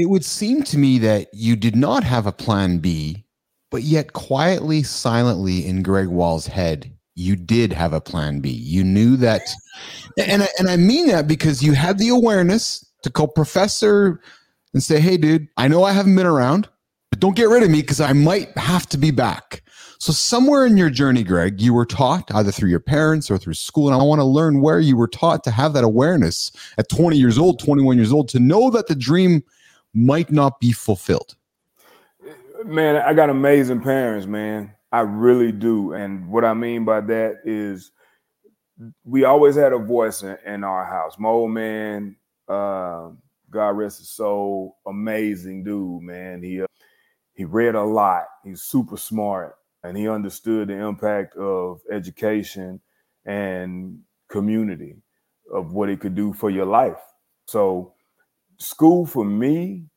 It would seem to me that you did not have a plan B, but yet quietly, silently in Greg Wall's head, you did have a plan B. You knew that, and I, and I mean that because you had the awareness to call professor and say, "Hey, dude, I know I haven't been around, but don't get rid of me because I might have to be back." So somewhere in your journey, Greg, you were taught either through your parents or through school, and I want to learn where you were taught to have that awareness at 20 years old, 21 years old, to know that the dream might not be fulfilled. Man, I got amazing parents, man. I really do. And what I mean by that is we always had a voice in, in our house. My old man, uh, God rest his soul, amazing dude, man. He uh, he read a lot. He's super smart, and he understood the impact of education and community of what it could do for your life. So, school for me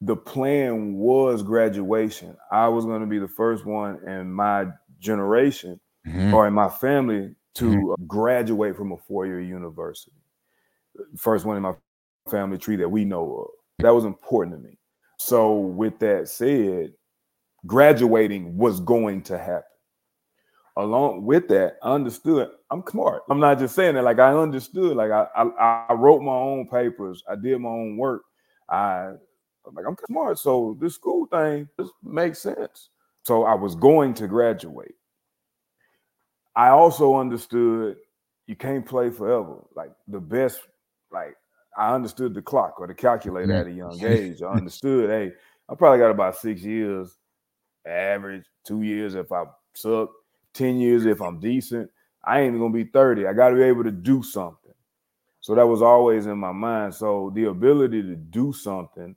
the plan was graduation. I was going to be the first one in my generation mm-hmm. or in my family to mm-hmm. graduate from a four-year university. First one in my family tree that we know of. That was important to me. So with that said, graduating was going to happen. Along with that, I understood I'm smart. I'm not just saying that. Like I understood. Like I, I, I wrote my own papers. I did my own work. I I'm like, I'm smart. So this school thing just makes sense. So I was going to graduate. I also understood you can't play forever. Like the best, like I understood the clock or the calculator mm-hmm. at a young age. I understood, hey, I probably got about six years, average, two years if I suck, 10 years if I'm decent. I ain't gonna be 30. I gotta be able to do something. So that was always in my mind. So the ability to do something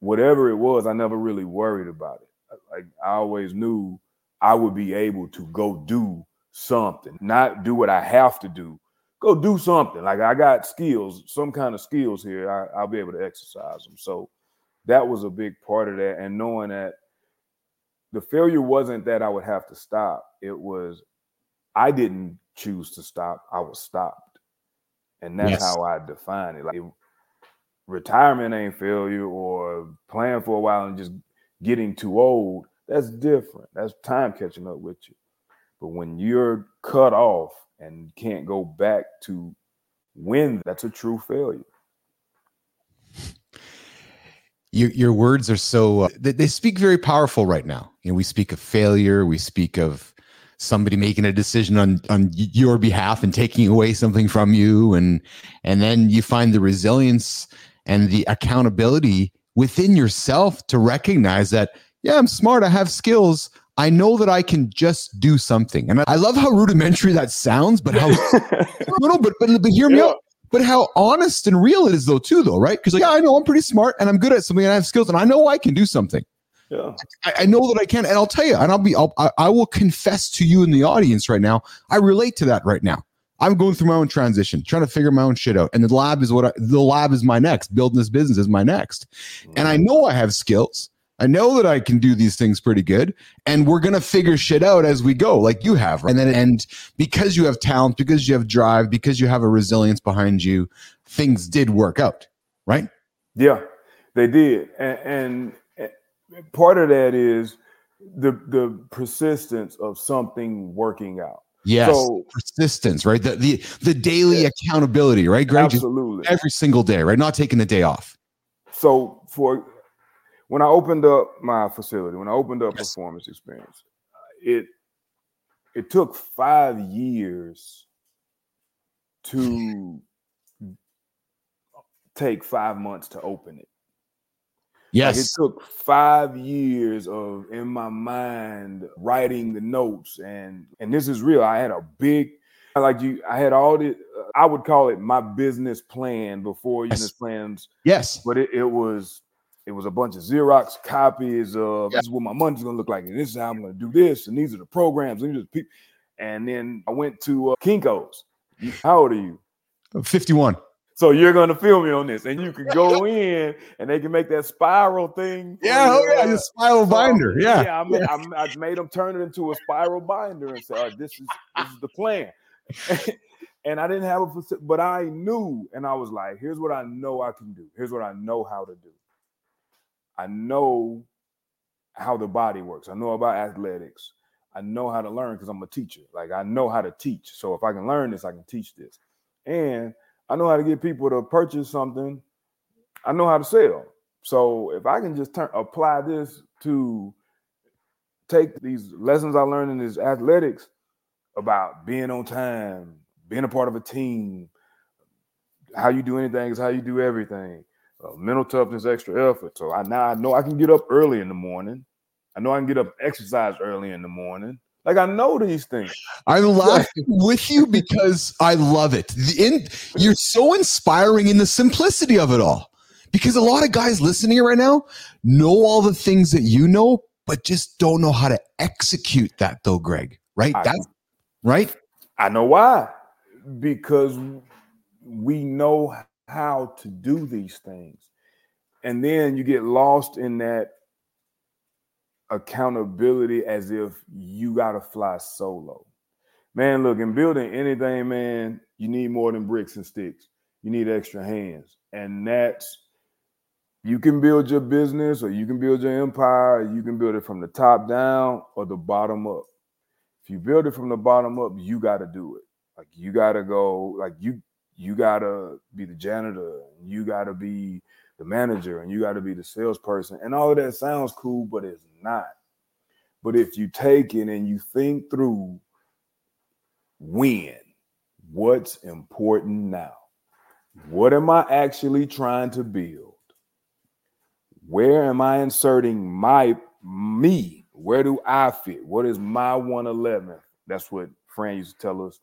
whatever it was, I never really worried about it. Like I always knew I would be able to go do something, not do what I have to do. Go do something. Like I got skills, some kind of skills here. I, will be able to exercise them. So that was a big part of that. And knowing that the failure wasn't that I would have to stop. It was I didn't choose to stop. I was stopped. And that's yes. how I define it. Like it, retirement ain't failure or playing for a while and just getting too old. That's different. That's time catching up with you. But when you're cut off and can't go back to win, that's a true failure. Your, your words are so uh, they, they speak very powerful right now. You know, we speak of failure, we speak of somebody making a decision on on your behalf and taking away something from you and and then you find the resilience and the accountability within yourself to recognize that, yeah, I'm smart, I have skills. I know that I can just do something. And I love how rudimentary that sounds, but how no, no, but, but, but hear me yeah. out. But how honest and real it is, though, too, though, right? Because like, yeah, I know I'm pretty smart and I'm good at something and I have skills and I know I can do something. Yeah. I, I, know that I can, and I'll tell you, and I'll be, I'll, I, I will confess to you in the audience right now. I relate to that right now. I'm going through my own transition, trying to figure my own shit out. And the lab is what I, the lab is my next. Building this business is my next. And I mm. know I have skills. I know that I can do these things pretty good. And we're gonna figure shit out as we go, like you have. Right? And then and because you have talent, because you have drive, because you have a resilience behind you, things did work out, right? Yeah, they did. And, and part of that is the the persistence of something working out Yes, so, persistence, right? The the the daily yeah. accountability, right? Greg? Absolutely, every single day, right? Not taking the day off. So for when I opened up my facility, when I opened up yes. performance experience, it it took five years to take five months to open it. Yes. Like it took five years of in my mind writing the notes and and this is real. I had a big like you I had all the I would call it my business plan before yes. business plans. Yes. But it, it was it was a bunch of Xerox copies of yes. this is what my money's gonna look like, and this is how I'm gonna do this, and these are the programs, and these are the people. And then I went to uh, Kinko's. How old are you? I'm 51. So you're gonna film me on this, and you can go in, and they can make that spiral thing. Yeah, oh yeah, the spiral so, binder. Yeah, yeah. I, made, I, I made them turn it into a spiral binder and say, oh, "This is this is the plan." and I didn't have a, but I knew, and I was like, "Here's what I know I can do. Here's what I know how to do." I know how the body works. I know about athletics. I know how to learn because I'm a teacher. Like I know how to teach. So if I can learn this, I can teach this. And I know how to get people to purchase something. I know how to sell. So if I can just turn apply this to take these lessons I learned in this athletics about being on time, being a part of a team, how you do anything is how you do everything. Uh, mental toughness, extra effort. So I now I know I can get up early in the morning. I know I can get up exercise early in the morning. Like I know these things. I'm laughing with you because I love it. The in, you're so inspiring in the simplicity of it all. Because a lot of guys listening right now know all the things that you know, but just don't know how to execute that though, Greg. Right? I, That's right. I know why. Because we know how to do these things. And then you get lost in that accountability as if you got to fly solo. Man, look, in building anything, man, you need more than bricks and sticks. You need extra hands. And that's you can build your business or you can build your empire, you can build it from the top down or the bottom up. If you build it from the bottom up, you got to do it. Like you got to go like you you got to be the janitor, you got to be the manager and you got to be the salesperson. And all of that sounds cool, but it's not. But if you take it and you think through when, what's important now? What am I actually trying to build? Where am I inserting my me? Where do I fit? What is my 111? That's what Fran used to tell us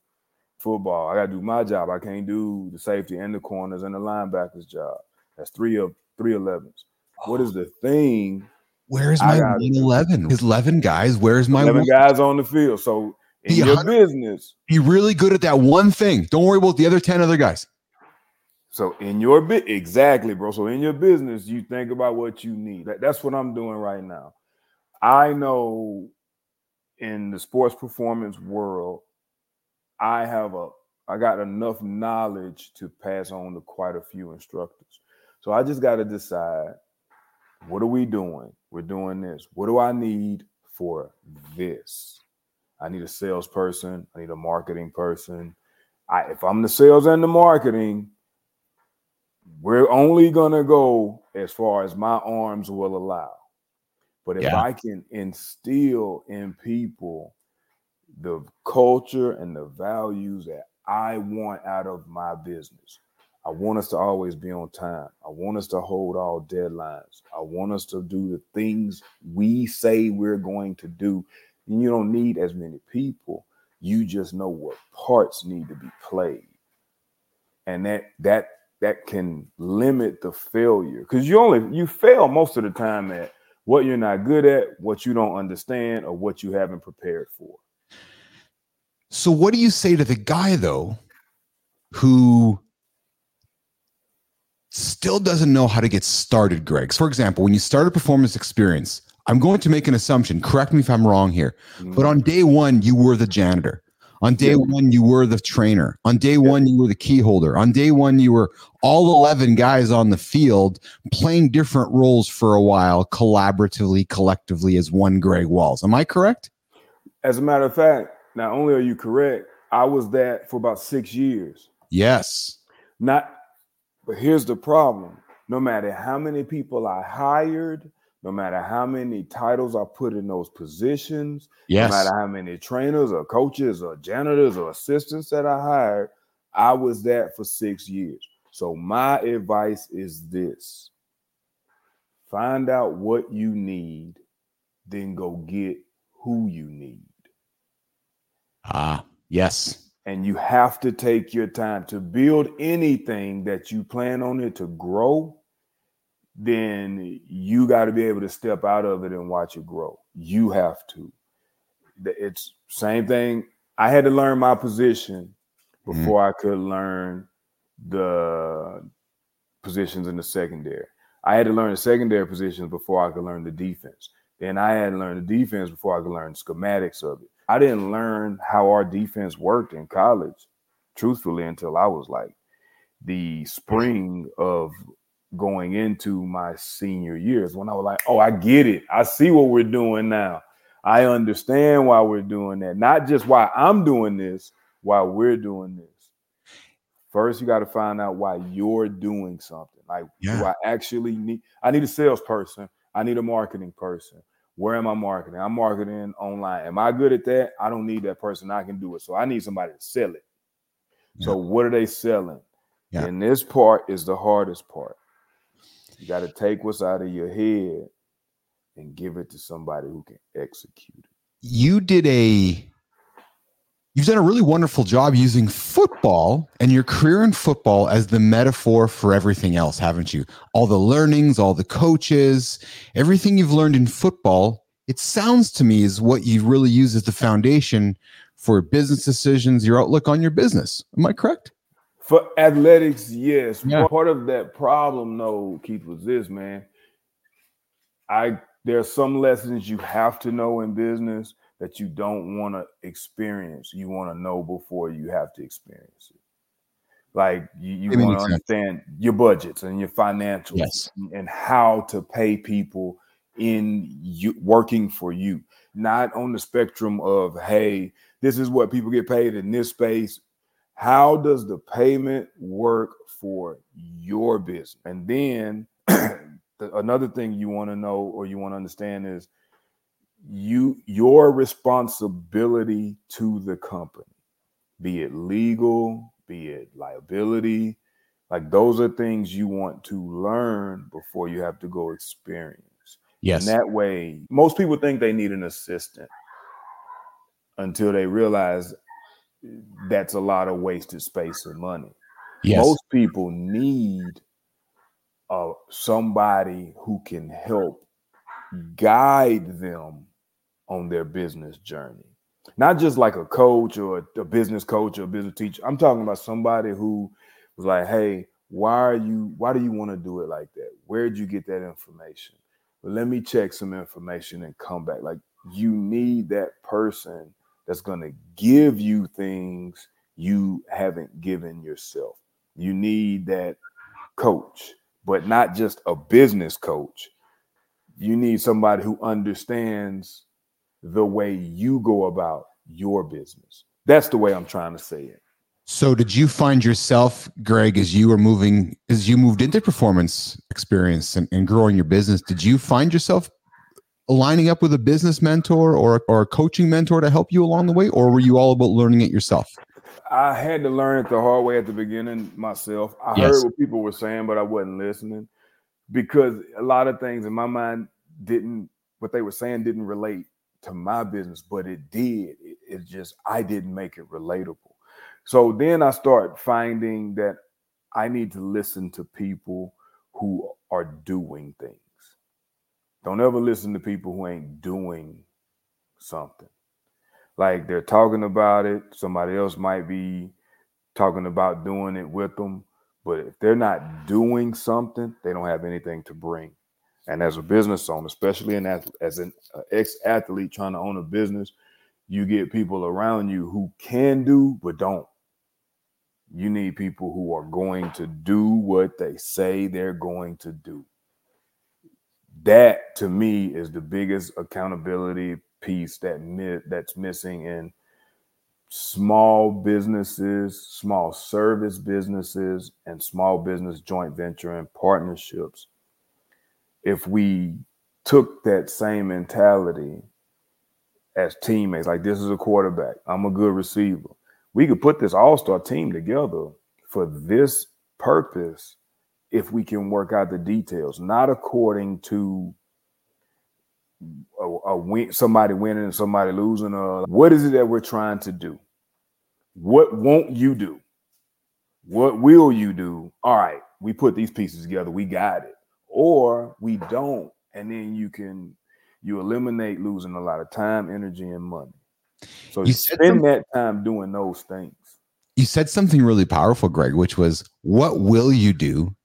football. I gotta do my job. I can't do the safety and the corners and the linebackers job. That's three of three elevens. What is oh. the thing? Where's my eleven? His eleven guys. Where's my eleven one? guys on the field? So in be your business, be really good at that one thing. Don't worry about the other ten other guys. So in your bit, exactly, bro. So in your business, you think about what you need. That, that's what I'm doing right now. I know in the sports performance world, I have a I got enough knowledge to pass on to quite a few instructors. So I just got to decide what are we doing? We're doing this. What do I need for this? I need a salesperson. I need a marketing person. I, if I'm the sales and the marketing, we're only gonna go as far as my arms will allow. But if yeah. I can instill in people the culture and the values that I want out of my business. I want us to always be on time. I want us to hold all deadlines. I want us to do the things we say we're going to do. And you don't need as many people. You just know what parts need to be played. And that that that can limit the failure because you only you fail most of the time at what you're not good at, what you don't understand, or what you haven't prepared for. So, what do you say to the guy, though, who still doesn't know how to get started, Greg? For example, when you start a performance experience, I'm going to make an assumption. Correct me if I'm wrong here. Mm-hmm. But on day one, you were the janitor. On day yeah. one, you were the trainer. On day yeah. one, you were the key holder. On day one, you were all 11 guys on the field playing different roles for a while, collaboratively, collectively, as one Greg Walls. Am I correct? As a matter of fact, not only are you correct, I was that for about six years. Yes. Not, but here's the problem. No matter how many people I hired, no matter how many titles I put in those positions, yes. no matter how many trainers or coaches or janitors or assistants that I hired, I was that for six years. So my advice is this find out what you need, then go get who you need. Ah, yes. And you have to take your time to build anything that you plan on it to grow. Then you got to be able to step out of it and watch it grow. You have to. It's same thing. I had to learn my position mm-hmm. before mm-hmm. I could learn the positions in the secondary. I had to learn the secondary positions before I could learn the defense. Then I had to learn the defense before I could learn schematics of it. I didn't learn how our defense worked in college, truthfully, until I was like the spring of going into my senior years when I was like, oh, I get it. I see what we're doing now. I understand why we're doing that. Not just why I'm doing this, why we're doing this. First, you got to find out why you're doing something. Like, yeah. do I actually need? I need a salesperson. I need a marketing person. Where am I marketing? I'm marketing online. Am I good at that? I don't need that person. I can do it. So I need somebody to sell it. Yeah. So what are they selling? Yeah. And this part is the hardest part. You got to take what's out of your head and give it to somebody who can execute it. You did a you've done a really wonderful job using football and your career in football as the metaphor for everything else, haven't you? All the learnings, all the coaches, everything you've learned in football, it sounds to me is what you really use as the foundation for business decisions, your outlook on your business. Am I correct? For athletics, yes. Yeah. Part of that problem, though, Keith, was this, man. I there are some lessons you have to know in business that you don't want to experience. You want to know before you have to experience it. Like you, you want to understand your budgets and your financials yes. and how to pay people in you working for you, not on the spectrum of hey, this is what people get paid in this space how does the payment work for your business? And then the, another thing you want to know or you want to understand is you your responsibility to the company, be it legal, be it liability, like those are things you want to learn before you have to go experience. Yes. And that way, most people think they need an assistant until they realize that's a lot of wasted space and money. Yes. Most people need uh, somebody who can help guide them on their business journey. Not just like a coach or a, business coach or a business teacher. I'm talking about somebody who was like, hey, why are you why do you want to do it like that? Where'd you get that information? Well, let me check some information and come back. Like you need that person that's going to give you things you haven't given yourself. You need that coach, but not just a business coach. You need somebody who understands the way you go about your business. That's the way I'm trying to say it. So did you find yourself, Greg, as you were moving, as you moved into performance experience and, and growing your business, did you find yourself lining up with a business mentor or, or a coaching mentor to help you along the way, or were you all about learning it yourself? I had to learn it the hard way at the beginning myself. I yes. heard what people were saying, but I wasn't listening because a lot of things in my mind didn't, what they were saying didn't relate to my business, but it did. It, it just, I didn't make it relatable. So then I start finding that I need to listen to people who are doing things. Don't ever listen to people who ain't doing something. Like they're talking about it, somebody else might be talking about doing it with them, but if they're not doing something, they don't have anything to bring. And as a business owner, especially an as an uh, ex-athlete trying to own a business, you get people around you who can do but don't. You need people who are going to do what they say they're going to do that to me is the biggest accountability piece that mi- that's missing in small businesses, small service businesses, and small business joint venture and partnerships. If we took that same mentality as teammates, like this is a quarterback, I'm a good receiver, we could put this all star team together for this purpose if we can work out the details, not according to a, a win, somebody winning and somebody losing. Or what is it that we're trying to do? What won't you do? What will you do? All right, we put these pieces together, we got it. Or we don't, and then you can you eliminate losing a lot of time, energy, and money. So you spend that time doing those things. You said something really powerful, Greg, which was what will you do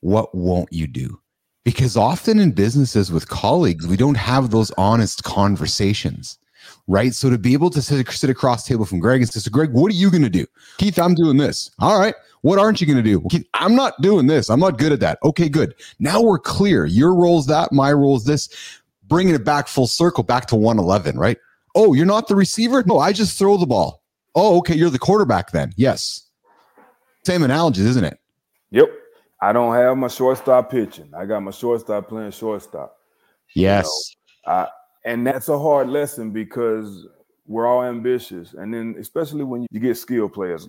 what won't you do? Because often in businesses with colleagues, we don't have those honest conversations. Right? So to be able to sit, sit across table from Greg and say, so Greg, what are you going to do? Keith, I'm doing this. All right. What aren't you going to do? Keith, I'm not doing this. I'm not good at that. Okay, good. Now we're clear. Your role's that, my role's this. Bringing it back full circle, back to 111, right? Oh, you're not the receiver? No, I just throw the ball. Oh, okay. You're the quarterback then. Yes. Same analogy, isn't it? Yep. I don't have my shortstop pitching. I got my shortstop playing shortstop. Yes. You know, I, and that's a hard lesson because we're all ambitious. And then, especially when you get skill players,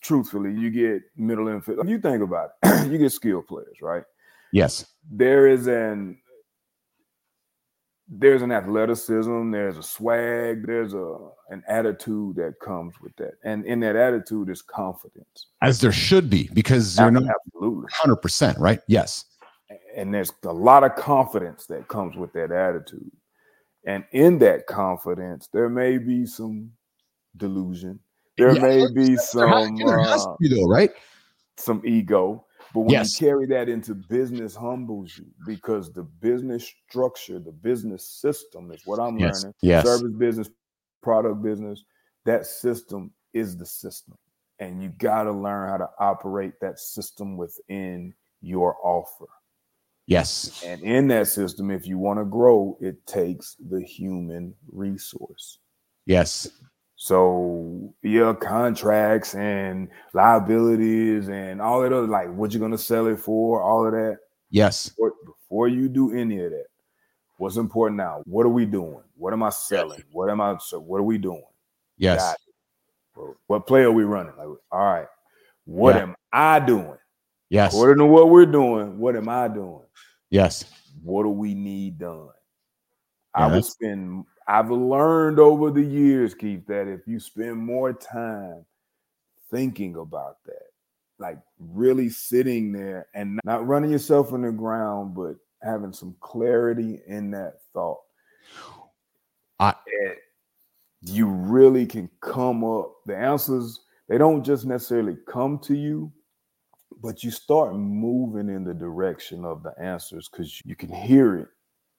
truthfully, you get middle infield. If you think about it, you get skill players, right? Yes. There is an there's an athleticism, there's a swag, there's a an attitude that comes with that, and in that attitude is confidence, as there should be, because you're not absolutely hundred percent right. Yes, and there's a lot of confidence that comes with that attitude, and in that confidence, there may be some delusion, there yeah, may be some, uh, though, right? Some ego, but when yes. you carry that into business, humbles you because the business structure, the business system is what I'm yes. learning. Yes. Service business, product business, that system is the system. And you got to learn how to operate that system within your offer. Yes. And in that system, if you want to grow, it takes the human resource. Yes. So yeah, contracts and liabilities and all that other like what you're gonna sell it for, all of that. Yes. Before, before you do any of that, what's important now? What are we doing? What am I selling? What am I? So what are we doing? Yes. What play are we running? Like, all right. What yeah. am I doing? Yes. According to what we're doing, what am I doing? Yes. What do we need done? Yeah, I will spend I've learned over the years, Keith, that if you spend more time thinking about that, like really sitting there and not running yourself in the ground, but having some clarity in that thought, I, you really can come up. The answers, they don't just necessarily come to you, but you start moving in the direction of the answers because you can hear it.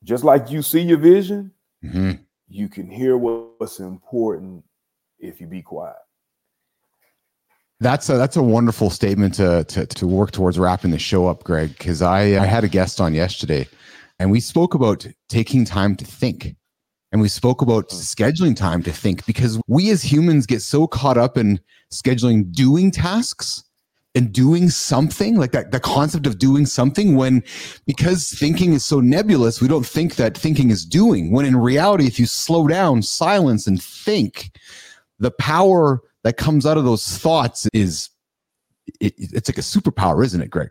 Just like you see your vision, mm-hmm you can hear what's important if you be quiet. That's a that's a wonderful statement to to, to work towards wrapping the show up, Greg. Because I I had a guest on yesterday, and we spoke about taking time to think, and we spoke about mm. scheduling time to think because we as humans get so caught up in scheduling doing tasks and doing something like that the concept of doing something when because thinking is so nebulous we don't think that thinking is doing when in reality if you slow down silence and think the power that comes out of those thoughts is it, it's like a superpower isn't it greg?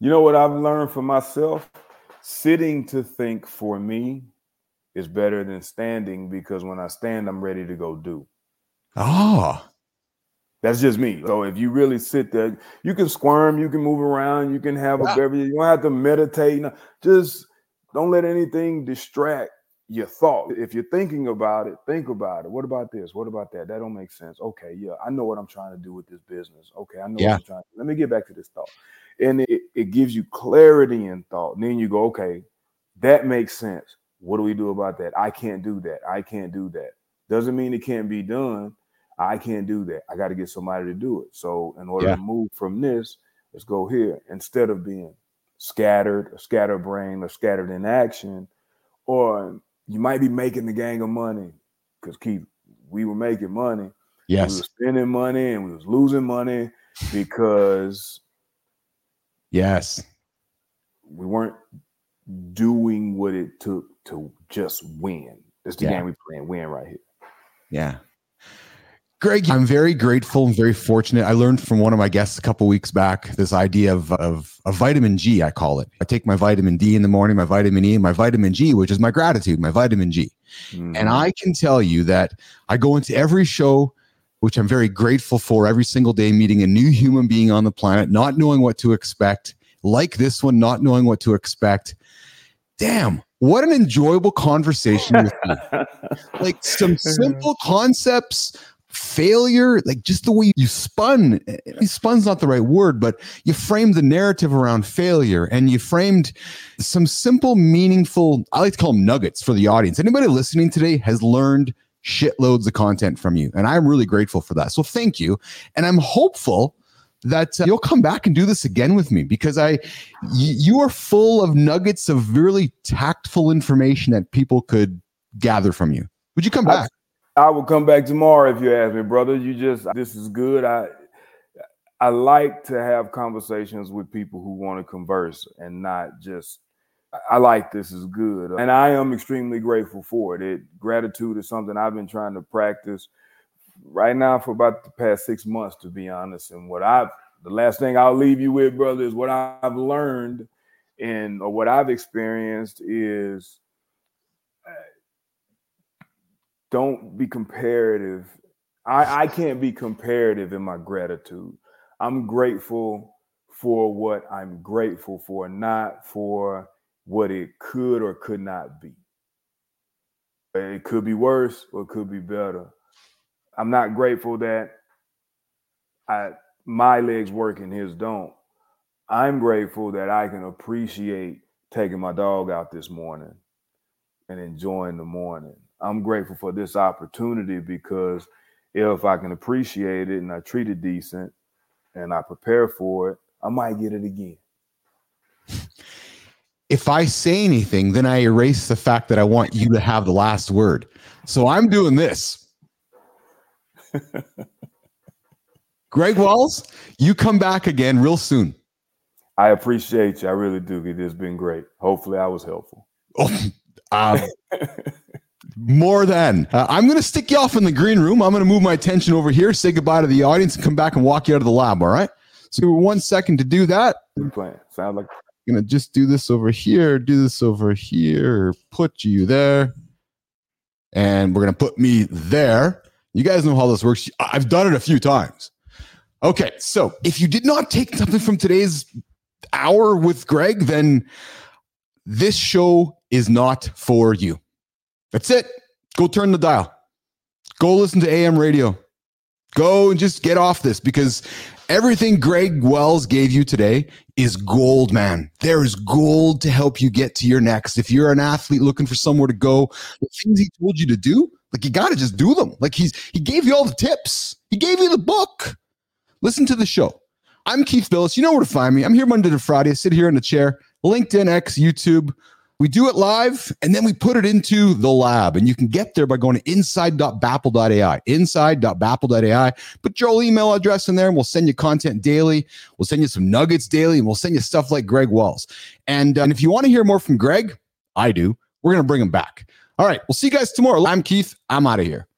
You know what i've learned for myself? Sitting to think for me is better than standing because when i stand i'm ready to go do. Oh that's just me. So if you really sit there, you can squirm, you can move around, you can have yeah. a beverage. You don't have to meditate. Just don't let anything distract your thought. If you're thinking about it, think about it. What about this? What about that? That don't make sense. Okay, yeah, I know what I'm trying to do with this business. Okay, I know yeah. what I'm trying to Let me get back to this thought. And it, it gives you clarity in thought. And then you go, okay, that makes sense. What do we do about that? I can't do that. I can't do that. Doesn't mean it can't be done I can't do that. I got to get somebody to do it. So in order yeah. to move from this, let's go here instead of being scattered, or scatterbrained, or scattered in action, or you might be making the gang of money because Keith, we were making money. Yes, we were spending money and we was losing money because yes, we weren't doing what it took to just win. It's the yeah. game we playing, win right here. Yeah. Greg, I'm very grateful and very fortunate. I learned from one of my guests a couple weeks back this idea of, of, of vitamin G, I call it. I take my vitamin D in the morning, my vitamin E, and my vitamin G, which is my gratitude, my vitamin G. Mm. And I can tell you that I go into every show, which I'm very grateful for every single day, meeting a new human being on the planet, not knowing what to expect, like this one, not knowing what to expect. Damn, what an enjoyable conversation with me. like some simple concepts failure, like just the way you spun, spun's not the right word, but you framed the narrative around failure and you framed some simple, meaningful, I like to call them nuggets for the audience. Anybody listening today has learned shitloads of content from you. And I'm really grateful for that. So thank you. And I'm hopeful that uh, you'll come back and do this again with me because I, y- you are full of nuggets of really tactful information that people could gather from you. Would you come back? I, will come back tomorrow if you ask me, brother. You just this is good. I I like to have conversations with people who want to converse and not just I like this is good. And I am extremely grateful for it. it. Gratitude is something I've been trying to practice right now for about the past six months, to be honest. And what I've the last thing I'll leave you with, brother, is what I've learned and or what I've experienced is uh, don't be comparative. I, I can't be comparative in my gratitude. I'm grateful for what I'm grateful for, not for what it could or could not be. It could be worse or it could be better. I'm not grateful that I my legs work and his don't. I'm grateful that I can appreciate taking my dog out this morning and enjoying the morning. I'm grateful for this opportunity because if I can appreciate it and I treat it decent and I prepare for it, I might get it again if I say anything, then I erase the fact that I want you to have the last word. So I'm doing this. Greg Walls, you come back again real soon. I appreciate you. I really do. It has been great. Hopefully, I was helpful. Oh, uh, more than. Uh, I'm going to stick you off in the green room. I'm going to move my attention over here, say goodbye to the audience, and come back and walk you out of the lab. All right. So, one second to do that. Plan. Sounds like gonna just do this over here, do this over here, put you there, and we're gonna put me there. You guys know how this works. I've done it a few times. Okay, so if you did not take something from today's hour with Greg, then this show is not for you. That's it. Go turn the dial. Go listen to AM radio. Go and just get off this because everything Greg Walls gave you today is gold, man. There is gold to help you get to your next. If you're an athlete looking for somewhere to go, the things he told you to do, like you got to just do them. Like he's he gave you all the tips. He gave you the book. Listen to the show. I'm Keith Bilous. You know where to find me. I'm here Monday to Friday. I sit here in the chair. LinkedIn, X, YouTube. We do it live and then we put it into the lab. And you can get there by going to inside.bappel.ai, inside.bappel.ai. Put your email address in there and we'll send you content daily. We'll send you some nuggets daily and we'll send you stuff like Greg Walls. And, uh, and if you want to hear more from Greg, I do, we're going to bring him back. All right. We'll see you guys tomorrow. I'm Keith. I'm out of here.